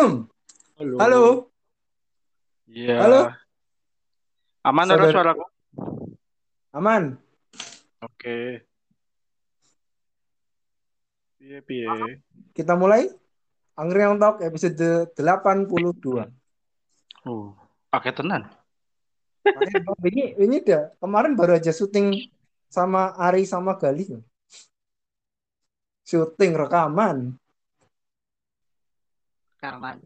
Halo. Halo. Iya. Halo. Aman ada Saudara- suaraku? Aman. Oke. Piye piye. Kita mulai. Angry Yang Talk episode 82. Uh, pakai tenan. Ini ini dah kemarin baru aja syuting sama Ari sama Gali. Syuting rekaman. Rekaman.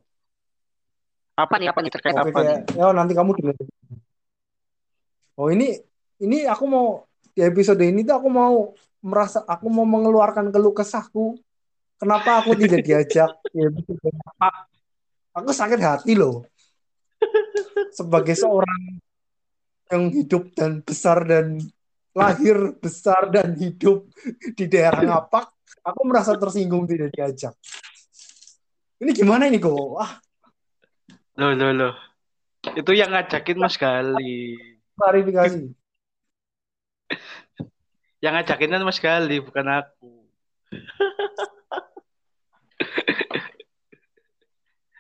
Apa nih apa nih terkait Oke apa nih? ya nanti kamu dengar. Oh ini ini aku mau di episode ini tuh aku mau merasa aku mau mengeluarkan keluh kesahku. Kenapa aku tidak diajak di episode apa? Aku sakit hati loh. Sebagai seorang yang hidup dan besar dan lahir besar dan hidup di daerah Ngapak, aku merasa tersinggung tidak diajak. Ini gimana ini kok? Ah, Loh loh loh. Itu yang ngajakin Mas Gali. klarifikasi. Yang ngajakin kan Mas Gali, bukan aku.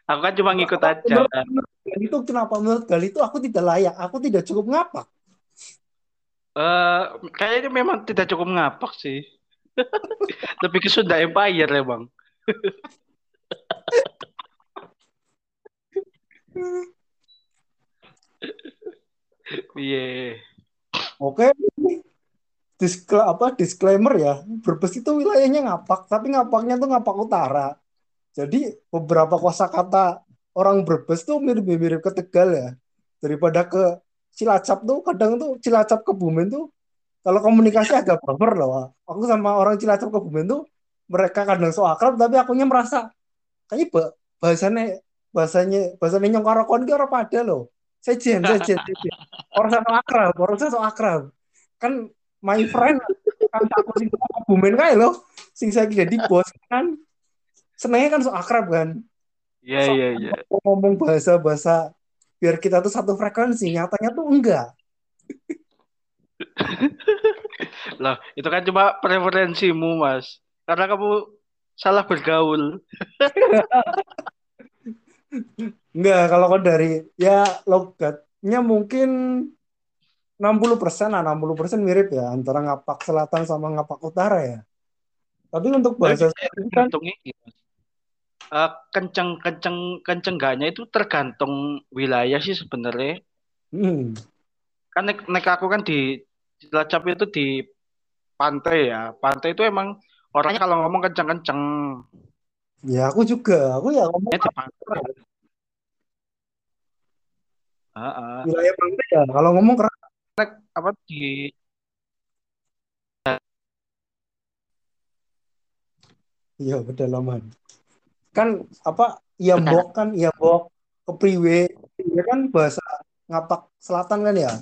Aku kan cuma ngikut aja. Menurut Gali itu kenapa menurut Gali itu aku tidak layak, aku tidak cukup ngapak. Eh, kayaknya memang tidak cukup ngapak sih. Lebih ke Sunda Empire ya, Bang. Iya. Oke, diskla- apa disclaimer ya, Brebes itu wilayahnya ngapak, tapi ngapaknya tuh ngapak utara. Jadi beberapa kosakata orang Brebes tuh mirip-mirip ke Tegal ya. Daripada ke Cilacap tuh kadang tuh Cilacap ke Bumen tuh kalau komunikasi agak baper loh. Aku sama orang Cilacap ke Bumen tuh mereka kadang so akrab tapi akunya merasa kayaknya ba- bahasanya bahasanya bahasanya nyong karo kon ki ora pada loh. Sejen, sejen, sejen. Orang sana akrab, orang so akrab. Kan my friend kan aku sing Bumen kae loh. Sing saya jadi bos kan senengnya kan so akrab kan. Iya, iya, iya. ngomong bahasa-bahasa biar kita tuh satu frekuensi, nyatanya tuh enggak. Lah, itu kan cuma preferensimu, Mas. Karena kamu salah bergaul. Enggak, kalau kau dari ya logatnya mungkin 60% lah, 60% mirip ya antara ngapak selatan sama ngapak utara ya. Tapi untuk bahasa Tapi saya kan. Eh, kenceng kenceng kenceng enggaknya itu tergantung wilayah sih sebenarnya. hmm, Kan nek, nek aku kan di Cilacap itu di pantai ya. Pantai itu emang orangnya kalau ngomong kenceng-kenceng. Ya aku juga, aku ya ngomong Ya. Heeh. wilayah pantai ya. Kalau ngomong keras Apa di ya pedalaman. Kan apa iya mbok kan iya mbok kepriwe ya kan bahasa ngapak selatan kan ya.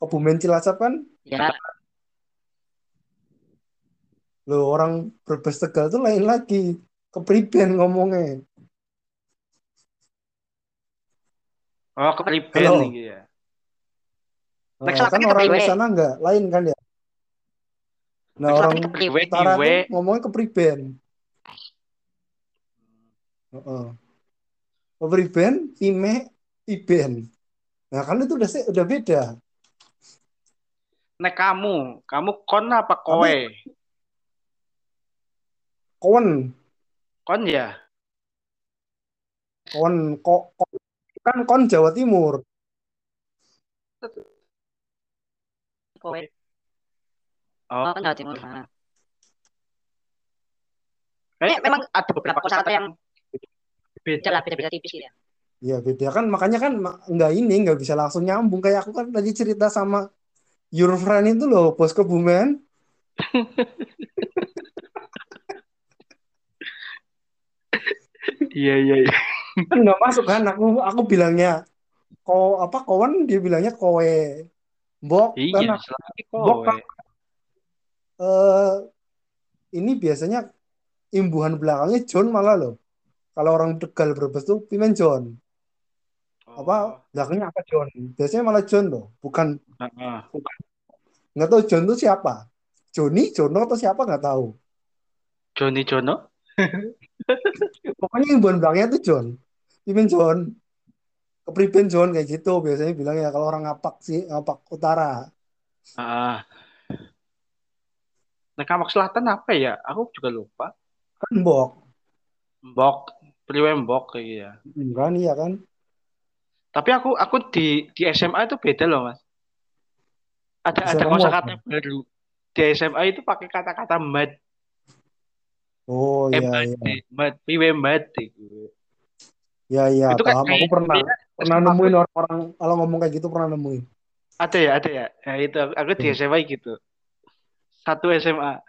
Kebumen Cilacap kan Ya, Loh, orang Brebes Tegal tuh lain lagi. Kepriben ngomongnya. Oh, kepriben Halo. nih ya. Nah, kan orang di sana enggak, lain kan ya. Nah, orang utara iwe. tuh ngomongnya kepriben. Heeh. Kepriben, pime, piben. Nah, kan itu udah udah beda. Nek kamu, kamu kon apa kowe? Kon, Kon ya? kon, kok, kan kon Jawa Timur. kowe. Oh, Oh, kan Jawa Timur. Nah. kayak memang ada beberapa kosakata yang beda lah, beda-beda tipis gitu ya. Ya beda kan, makanya kan nggak ini nggak bisa langsung nyambung. Kayak aku kan tadi cerita sama your friend itu loh, bos Kebumen. Iya, iya, iya. kan nggak masuk kan? Aku aku bilangnya ko apa kawan dia bilangnya kowe mbok kan? Iya, mbok kowe. kan? Eh, ini biasanya imbuhan belakangnya John malah loh. Kalau orang Tegal Brebes tuh Pimen John. Apa Oh, belakangnya apa John? Biasanya malah John loh bukan heeh. bukan. Nggak tahu John tuh siapa. Joni Jono atau siapa? Nggak tahu. Joni Jono? Pokoknya imbuhan belakangnya tuh John Pimpin John. Kepriben John kayak gitu biasanya bilang ya kalau orang ngapak sih ngapak utara. Ah. Nah, Kamak Selatan apa ya? Aku juga lupa. Kan Mbok. Mbok, Priwe Mbok kayak ya. Kan iya kan? Tapi aku aku di di SMA itu beda loh, Mas. Ada ada kamu kosakata apa? baru. Di SMA itu pakai kata-kata mad, Oh eh iya iya. mad, priwe mad gitu. Ya iya Itu kan. Aku pernah kayak pernah nemuin orang-orang kalau ngomong kayak gitu pernah nemuin. ada ya, ada ya. Nah, itu aku, aku di SMA gitu. Satu SMA.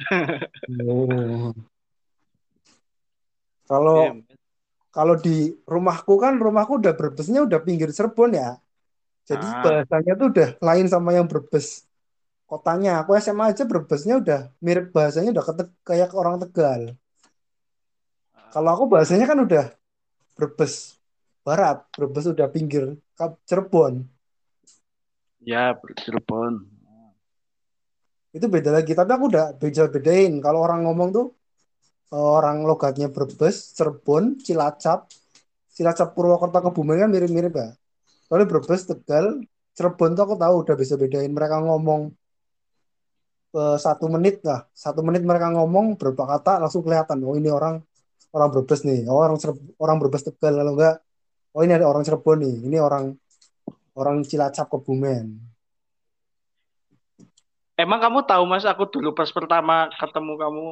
Oh. Kalau Iya, Mad. kalau di rumahku kan rumahku udah Brebesnya udah pinggir Cirebon ya. Jadi Ah, bahasanya tuh udah lain sama yang Brebes kotanya. Aku SMA aja Brebesnya udah mirip bahasanya udah kayak orang Tegal. Kalau aku bahasanya kan udah Brebes Barat, Brebes udah pinggir Cirebon. ya Cirebon. Itu beda lagi. Tapi aku udah beda-bedain. Kalau orang ngomong tuh orang logatnya Brebes, Cirebon, Cilacap, Cilacap Purwokerto Kebumen kan mirip-mirip ya. Kalau Brebes, Tegal, Cirebon tuh aku tahu udah bisa bedain mereka ngomong eh, satu menit lah, satu menit mereka ngomong berapa kata langsung kelihatan. Oh ini orang orang Brebes nih, oh, orang orang Brebes Tegal kalau enggak, oh ini ada orang Cirebon nih, ini orang orang Cilacap Kebumen. Emang kamu tahu Mas, aku dulu pas pertama ketemu kamu,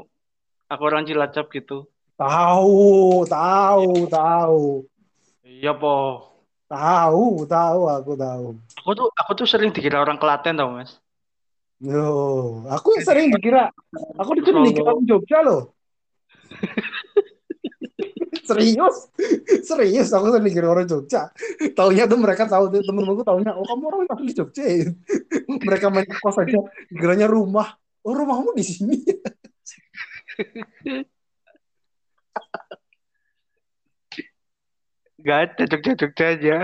aku orang Cilacap gitu. Tahu, tahu, tahu, Iya po. tahu, tahu, aku tahu. Aku tuh aku tuh sering dikira orang Klaten tau Mas. Yo, aku sering dikira, aku dikira dikira Jogja loh. Serius, serius, aku sering dikira orang Jogja. Taunya tuh mereka tahu tuh temen-temenku taunya, oh kamu orang asli Jogja. ya?" Mereka main kos aja, dikiranya rumah. Oh rumahmu di sini. Gak ada Jogja-Jogja aja.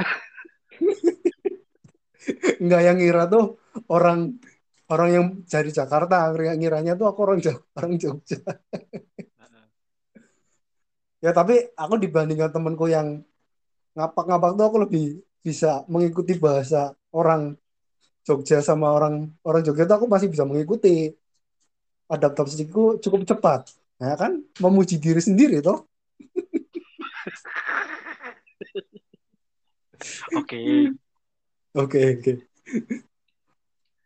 Enggak yang ngira tuh orang orang yang dari Jakarta, ngiranya tuh aku orang Jog- orang Jogja. Ya tapi aku dibandingkan temenku yang ngapak-ngapak tuh aku lebih bisa mengikuti bahasa orang Jogja sama orang orang Jogja tuh aku masih bisa mengikuti. Adaptasiku cukup cepat. Nah kan memuji diri sendiri toh. Oke. Oke oke.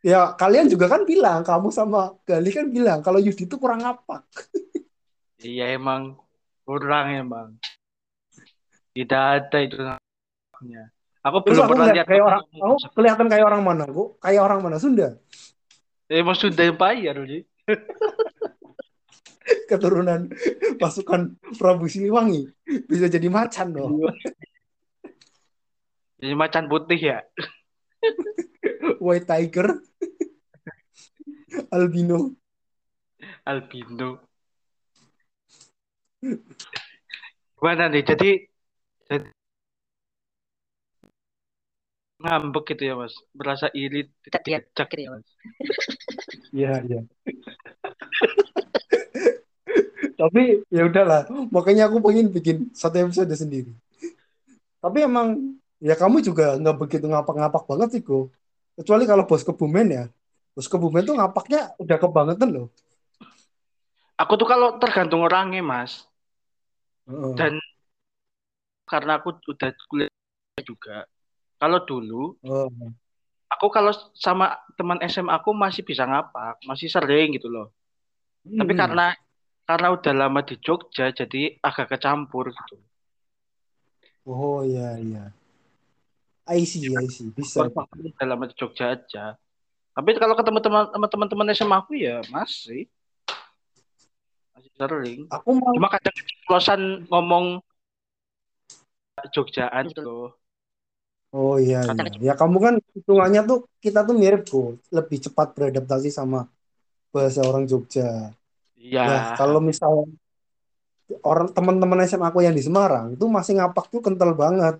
Ya kalian juga kan bilang, kamu sama Gali kan bilang kalau Yudi itu kurang ngapak. Iya emang kurang emang. Tidak ada itu namanya. Aku Terus belum aku pernah lihat kayak orang, aku kelihatan kayak orang mana? Aku kayak orang mana? Sunda. Emang sudah yang bayar Udi. Keturunan pasukan Prabu Siliwangi bisa jadi macan loh. Jadi macan putih ya. White Tiger, albino. Albino. Gimana nih? Jadi, jadi ngambek gitu ya mas. Merasa iri Tidak dia dicek gitu ya, Mas. Iya iya. Tapi ya udahlah, makanya aku pengen bikin satu episode sendiri. Tapi emang ya kamu juga nggak begitu ngapak-ngapak banget sih kok. Kecuali kalau bos kebumen ya. Bos kebumen tuh ngapaknya udah kebangetan loh. Aku tuh kalau tergantung orangnya mas. Dan karena aku udah kuliah juga. Kalau dulu Oh, aku kalau sama teman SMA aku masih bisa ngapak, masih sering gitu loh. Tapi hmm. karena karena udah lama di Jogja jadi agak kecampur gitu. Oh iya iya. I see, I see. Bisa. Udah lama di Jogja aja. Tapi kalau ketemu teman teman-teman SMA aku ya masih masih sering. Aku mau Cuma kadang keceplosan ngomong Jogjaan gitu. Oh iya iya. Ya kamu kan hitungannya tuh kita tuh mirip kok, lebih cepat beradaptasi sama bahasa orang Jogja. Iya. Ya kalau misalnya orang teman-teman SMA aku yang di Semarang itu masih ngapak tuh kental banget.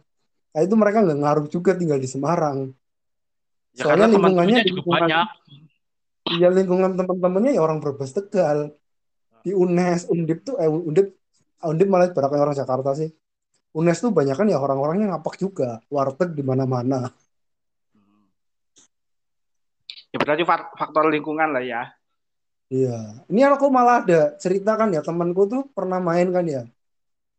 Nah, itu mereka nggak ngaruh juga tinggal di Semarang. Ya Soalnya karena lingkungannya lingkungan banyak. ya lingkungan teman-temannya ya orang Brebes Tegal. Di UNES, Undip tuh eh Undip Undip malah berapa orang Jakarta sih. UNES tuh banyak kan ya orang-orangnya ngapak juga, warteg di mana-mana. Ya berarti fak- faktor lingkungan lah ya. Iya. Ini aku malah ada cerita kan ya temanku tuh pernah main kan ya.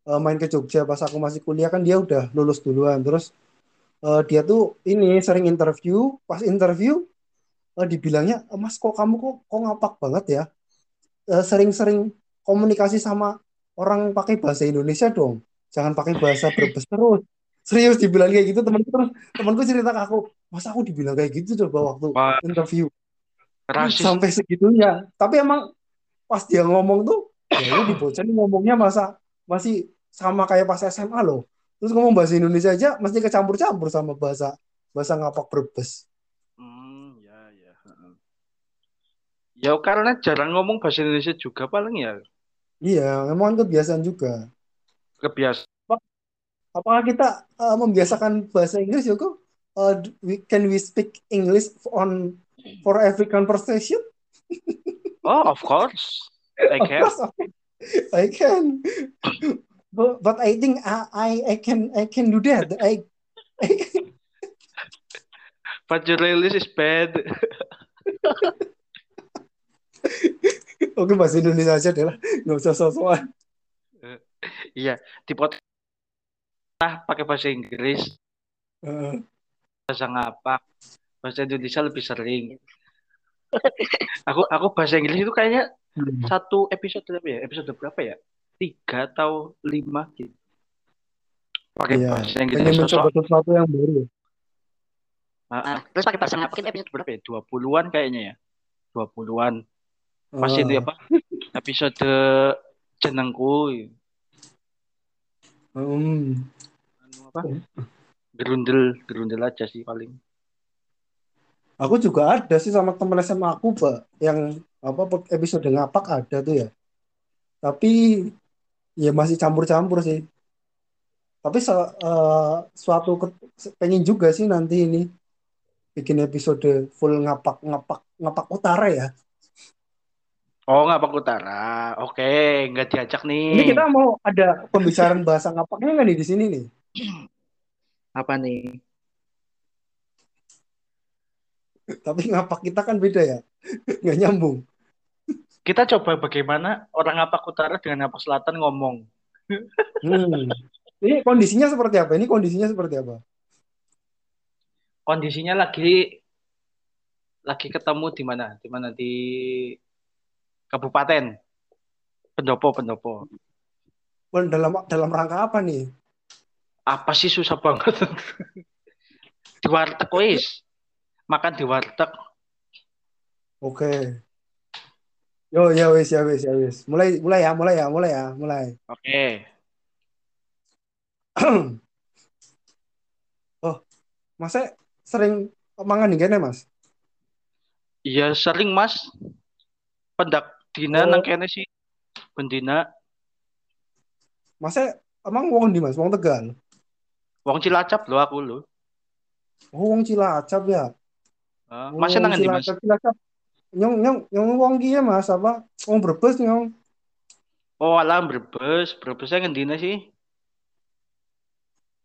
Eh, main ke Jogja pas aku masih kuliah kan dia udah lulus duluan. Terus eh, dia tuh ini sering interview, pas interview eh, dibilangnya, "Eh, Mas kok kamu kok kok ngapak banget ya? Eh, sering-sering komunikasi sama orang pakai bahasa Indonesia dong. Jangan pakai bahasa Brebes terus." Serius dibilang kayak gitu temanku terus temanku cerita ke aku, "Mas aku dibilang kayak gitu coba waktu Wah, interview." rasis. Sampai segitunya. Tapi emang pas dia ngomong tuh, ya di bocah ngomongnya masa masih sama kayak pas SMA loh. Terus ngomong bahasa Indonesia aja mesti kecampur-campur sama bahasa bahasa ngapak Brebes. Hmm, ya ya. heeh. Ya karena jarang ngomong bahasa Indonesia juga paling ya Iya, memang kebiasaan juga. kebiasaan. Apakah kita eh, membiasakan bahasa Inggris? Eh, d- we, can we speak English on for every conversation? Oh, of course. I Of can. course, okay. I can. But, but I think I, I I can I can do that. I, I But your release is bad. Oke bahasa Indonesia aja deh lah, nggak usah sosokan. Iya, di podcast pakai bahasa Inggris, Heeh. bahasa ngapak, bahasa Indonesia lebih sering. Aku aku bahasa Inggris itu kayaknya satu episode berapa ya? Episode berapa ya? Tiga atau lima gitu. Pakai Iya, bahasa Inggris pengen mencoba sesuatu yang baru. Nah, terus pakai bahasa ngapak itu episode berapa? Berapa ya? Dua puluhan kayaknya ya. Dua puluhan. Pas itu Ah, apa? Episode jenengku. hmm. Anu apa? Gerundel, gerundel aja sih paling. Aku juga ada sih sama temen SMA aku, Pak, yang apa episode ngapak ada tuh ya. Tapi ya masih campur-campur sih. Tapi se- eh, suatu ke- pengen juga sih nanti ini bikin episode full ngapak ngapak ngapak utara ya. Oh, ngapak utara. Oke, nggak diajak Ini nih. kita mau ada pembicaraan bahasa ngapaknya nggak nih di sini nih? Apa nih? Tapi ngapak kita kan beda ya, nggak nyambung. Kita coba bagaimana orang ngapak utara dengan ngapak selatan ngomong. Hmm. Ini kondisinya seperti apa? Ini kondisinya seperti apa? Kondisinya lagi lagi ketemu di mana? Di mana di kabupaten Pendopo, Pendopo. Dalam dalam rangka apa nih? Apa sih susah banget? di warteg wis. Makan di warteg. Oke. Yo ya wes ya wes ya wes. Mulai mulai ya mulai ya mulai ya mulai. Oke. oh, masa sering mangan di mas? Iya sering Mas. Pendak dina Oh. nang kene sih. Bendina Masa emang wong di mas? Wong Tegal. wong Cilacap lo aku lo. Oh, wong Cilacap ya. Uh, Mas wong nang ndi Mas? Cilacap. Nyong nyong nyong wong kia mas apa? Wong Brebes nyong. Oh, alam Brebes. Brebesnya ngendina sih?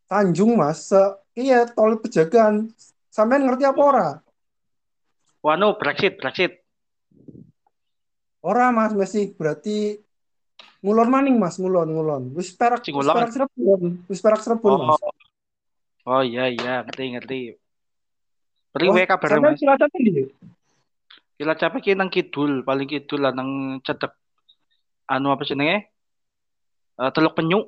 Tanjung mas. Iya tol pejagan. Sampean ngerti apa ora? Wano Brexit, Brexit. Ora mas masih berarti ngulon maning mas ngulon ngulon. Wis perak wis perak Cirebon. Wis perak Cirebon Oh, mas. oh iya iya, ngerti ngerti. Beri Oh, wae kabar sampean Mas. Cilacap ndi? Cilacap iki nang kidul, paling kidul lah nang cedek anu apa jenenge? Eh, Teluk Penyu.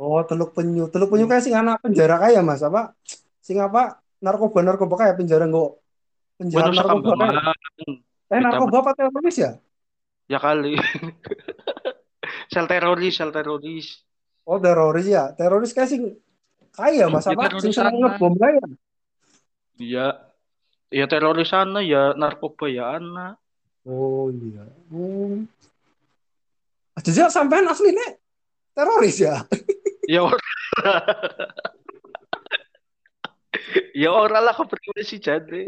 Oh, Teluk Penyu. Teluk Penyu kayak sing anak penjara kaya Mas, apa? Sing apa? Narkoba narkoba kayak penjara nggak penjara narkoba kayak. Eh narkoba apa teroris ya? Ya kali. sel teroris, sel teroris. Oh, teroris ya. Teroris kayak sing kaya Mas, Ya, apa? teroris Sing seneng ngebom kaya. Iya. Ya teroris sana ya narkoba ya anak. Oh iya. Hmm. Jadi sampean aslinya teroris ya? Ya ora. ya ora lah kepriwe sih jane.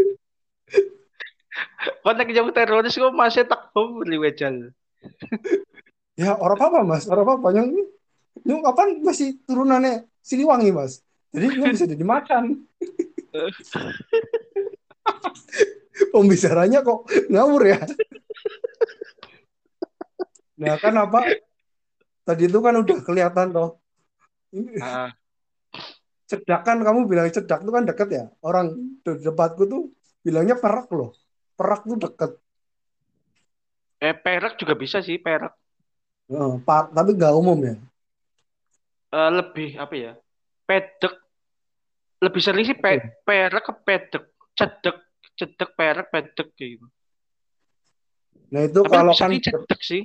Kau jauh teroris kok masih tak bom liwejal. Ya, orang apa Mas? Orang apa yang Nyung kapan masih turunannya Siliwangi mas. Jadi nyung bisa dimakan. Pembicaranya kok ngawur ya. Nah kan apa? Tadi itu kan udah kelihatan toh. Ah, Cedak kan kamu bilang cedak itu kan deket ya. Orang di depanku tuh bilangnya perak loh. Perak tuh deket. eh perak juga bisa sih perak. Eh, pa- tapi nggak umum ya. Eh, lebih apa ya? Pedek. Lebih sering sih pe perak ke pedek. Cedek, cedek, perak, pedek gitu. Nah itu Tapi kalau kan cedek sih.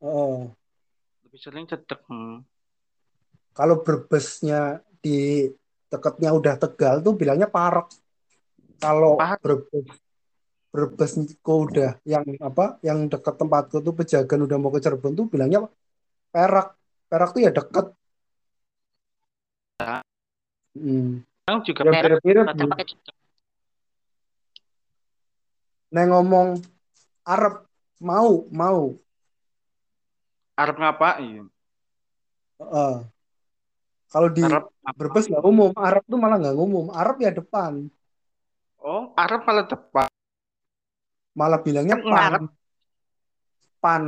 eh, Lebih sering cedek. Hmm. kalau berbesnya di dekatnya udah Tegal tuh bilangnya parek. Kalau berbes berbesku udah yang apa yang dekat tempatku tuh Pejagan udah mau ke Cirebon tuh bilangnya perak. Perak tuh ya deket. Ya. Hmm. Juga Ya Perak. Neng ngomong Arab mau mau Arab ngapa? Iya. Eh, kalau di Arab? Brebes nggak umum Arab tuh malah nggak umum Arab ya depan Oh, Arab malah depan. Malah bilangnya pan. Pan.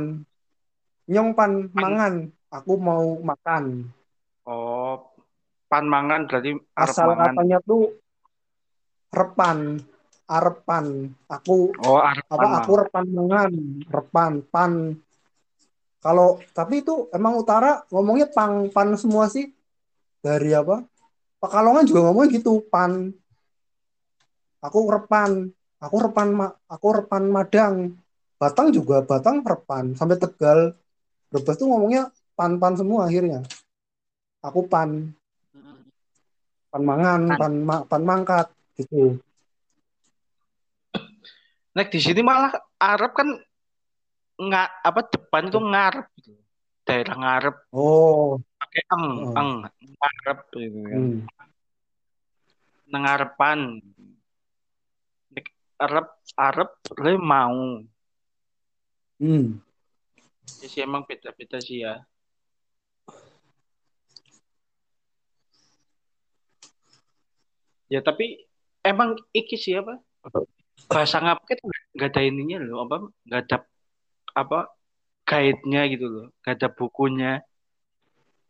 Nyong pan Pan. mangan. Aku mau makan. Oh, pan mangan berarti asal mangan. katanya tuh repan. Arepan aku Oh, Arab apa aku repan mangan. Repan pan. Kalau tapi itu emang utara ngomongnya pang pan semua sih. Dari apa? Pekalongan juga ngomongnya gitu pan. Aku repan aku repan aku repan madang Batang juga Batang repan sampai Tegal Brebes tuh ngomongnya pan pan semua akhirnya aku pan pan mangan Pan. pan ma- pan mangkat gitu Nah, di sini malah Arab kan nggak apa depan itu ngarep gitu. Daerah ngarep oh pakai eng, Oh. eng, ngarep gitu kan. hmm. Nengarepan. Arab Arab le mau. Hmm. Ya sih emang beda-beda sih ya. Ya tapi emang iki sih apa? Bahasa ngapik itu nggak ada ininya loh, apa? Nggak ada apa? Guide-nya gitu loh, nggak ada bukunya,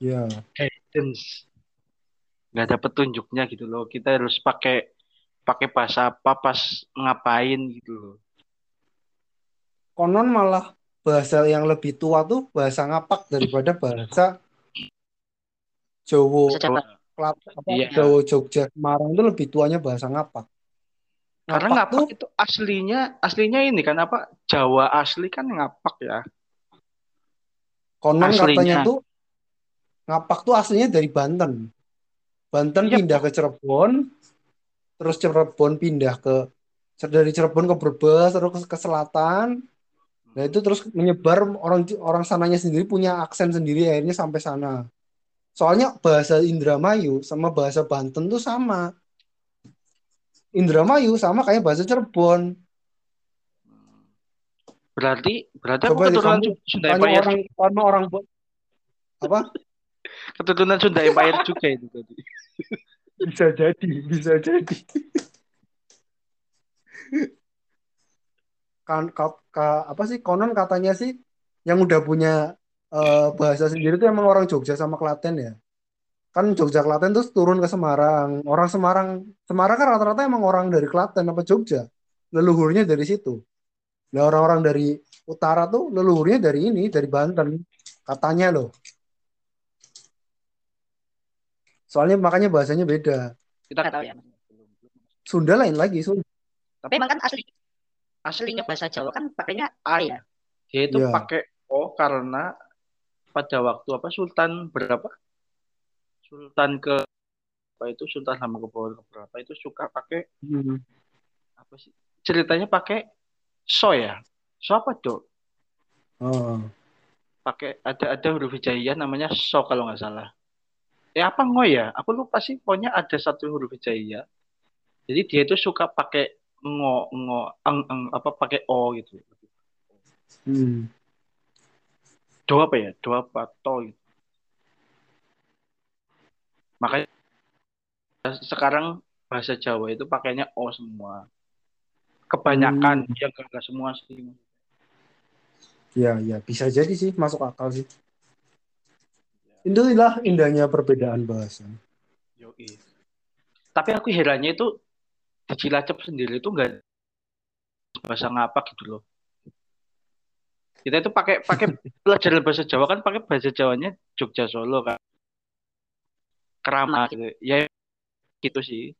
ya guidance, nggak ada petunjuknya gitu loh. Kita harus pakai pakai bahasa apa pas ngapain gitu loh. konon malah bahasa yang lebih tua tuh bahasa ngapak daripada bahasa Jawa. Klat, apa, Iya. Jawa Jogja Semarang itu lebih tuanya bahasa ngapak Karena ngapak ngapak tuh itu aslinya aslinya ini kan apa? Jawa asli kan ngapak ya. konon Aslinya. katanya tuh ngapak tuh aslinya dari Banten Banten Iya, pindah ke Cirebon terus Cirebon pindah ke dari Cirebon ke Brebes terus ke, ke selatan. Nah itu terus menyebar orang orang sananya sendiri punya aksen sendiri akhirnya sampai sana. Soalnya bahasa Indramayu sama bahasa Banten tuh sama. Indramayu sama kayak bahasa Cirebon. Berarti berarti aku coba deh keturunan Sunda Empire, orang sama orang apa? Keturunan Sunda Empire juga itu tadi. bisa jadi bisa jadi. Kan ka- ka- apa sih konon katanya sih yang udah punya eh, bahasa sendiri tuh emang orang Jogja sama Klaten ya. Kan Jogja Klaten terus turun ke Semarang. Orang Semarang Semarang kan rata-rata emang orang dari Klaten apa Jogja. Leluhurnya dari situ. Nah orang-orang dari utara tuh leluhurnya dari ini dari Banten. Katanya loh soalnya makanya bahasanya beda Kita Nggak tahu ya. Sunda lain lagi Sunda Tapi emang kan asli aslinya bahasa Jawa kan pakainya A ya. dia itu Iya. pakai O karena pada waktu apa Sultan berapa? Sultan ke apa itu Sultan Hamengkubuwono ke berapa itu suka pakai Hmm. apa sih? Ceritanya pakai so ya. So apa dok? Oh. Pakai ada ada huruf hijaiyah namanya so kalau nggak salah. Eh apa ngo ya? Aku lupa sih. Pokoknya ada satu huruf hijaiyah. Jadi dia itu suka pakai ngo ngo eng eng apa pakai o gitu. Hmm. Do apa ya? Do apa to gitu. Makanya sekarang bahasa Jawa itu pakainya O semua. Kebanyakan, Hmm. ya enggak, enggak semua sih. Ya, ya, bisa jadi sih masuk akal sih. Itulah indahnya perbedaan bahasa. Yoi. Tapi aku herannya itu di Cilacap sendiri itu enggak bahasa ngapak gitu loh. Kita itu pakai pakai pelajaran bahasa Jawa kan pakai bahasa Jawanya Jogja Solo kan. Kerama gitu. Ya gitu sih.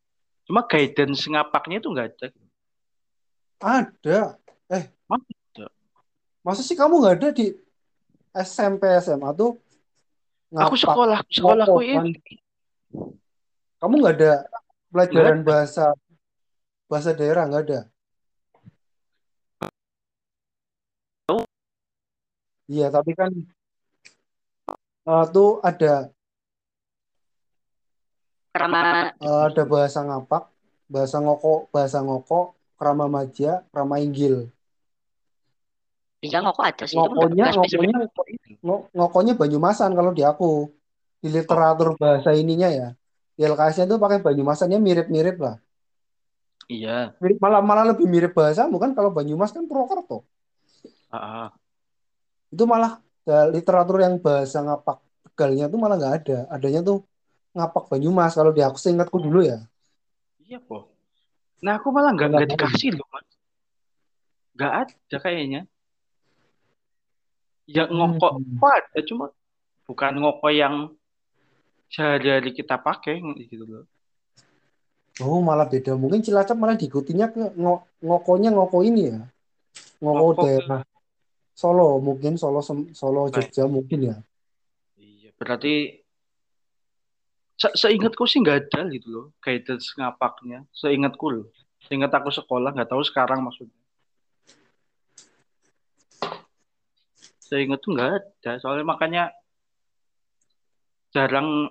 Cuma guidance ngapaknya itu enggak ada. Ada. Eh, masa sih kamu nggak ada di SMP SMA tuh Aku ngapak sekolah sekolahku ini. Kamu nggak ada pelajaran bahasa bahasa daerah nggak ada? Iya, tapi kan eh, tuh ada. Kerama. Eh, ada bahasa ngapak, bahasa ngoko, bahasa ngoko, krama maja, krama inggil. Iya ngoko ada sih. Ngokonya, ngokonya, ngo- ngokonya Banyumasan kalau di aku. Di literatur bahasa ininya ya. Di LKS-nya tuh pakai Banyumasannya mirip-mirip lah. Iya. Mirip, malah malah lebih mirip bahasamu kan kalau Banyumas kan Purwokerto. Ah, ah. Itu malah eh, literatur yang bahasa ngapak Tegalnya tuh malah nggak ada. Adanya tuh ngapak Banyumas kalau di aku seingatku dulu ya. Iya po. Nah aku malah nggak Nggak nggak dikasih loh mas. Nggak ada kayaknya. Ya ngoko Hmm. ada cuma bukan ngoko yang sehari-hari kita pakai gitu loh. Oh malah beda. Mungkin Cilacap malah diikutinya ke ngo- ngokonya ngoko ini ya. Ngoko Ngoko ke- daerah Solo mungkin Solo Solo Baik. Jogja mungkin ya. Iya berarti se- seingatku sih nggak ada gitu loh guidance ngapaknya. Seingatku loh. Seingat aku sekolah nggak tahu sekarang maksudnya. Seingatku nggak ada. Soalnya makanya jarang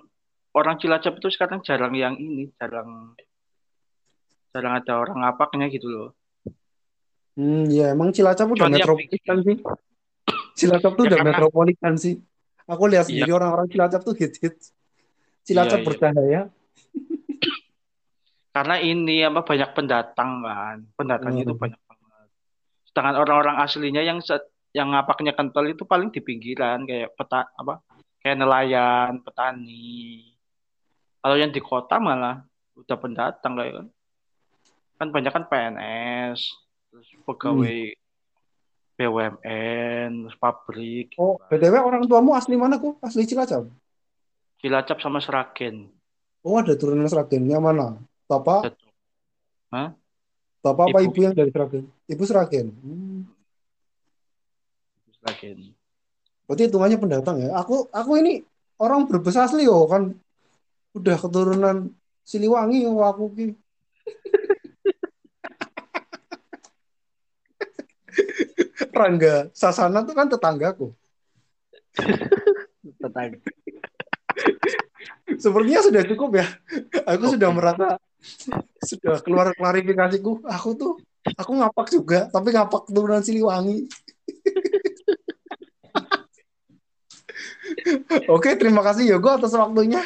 orang Cilacap itu sekarang jarang yang ini, jarang jarang ada orang ngapaknya gitu loh. Hmm, ya emang Cilacap udah metropolitan sih. Cilacap tuh Ya, udah karena- metropolitan sih. Aku lihat Iya. sendiri orang-orang Cilacap tuh hit-hit. Cilacap Iya, iya. bercahaya. Karena ini apa banyak pendatang kan. Pendatangnya itu Hmm. banyak banget. Sedangkan orang-orang aslinya yang se- yang ngapaknya kental itu paling di pinggiran kayak peta apa? Kayak nelayan, petani. Kalau yang di kota malah udah pendatang kayak kan. Kan banyak kan PNS, terus pegawai BUMN, terus pabrik. Oh, BTW orang tuamu asli mana kok? Asli Cilacap. Cilacap sama Seragen. Oh, ada turunan Seragen. Yang mana? Bapak. Hah? bapak apa Ibu. ibu yang dari Seragen? Ibu Seragen. Hmm. Seragen. Berarti hitungannya pendatang ya. Aku aku ini orang Brebes asli yo kan. Udah keturunan Siliwangi oh aku ki. Rangga Sasana tuh kan tetanggaku. Tetangga. Sepertinya sudah cukup ya. Aku sudah merasa sudah keluar klarifikasiku. Aku tuh aku ngapak juga, tapi ngapak keturunan Siliwangi. Oke, terima kasih Yogo atas waktunya.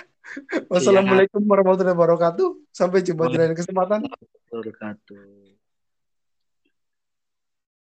Wassalamualaikum warahmatullahi wabarakatuh. Sampai jumpa di lain kesempatan. Wabarakatuh.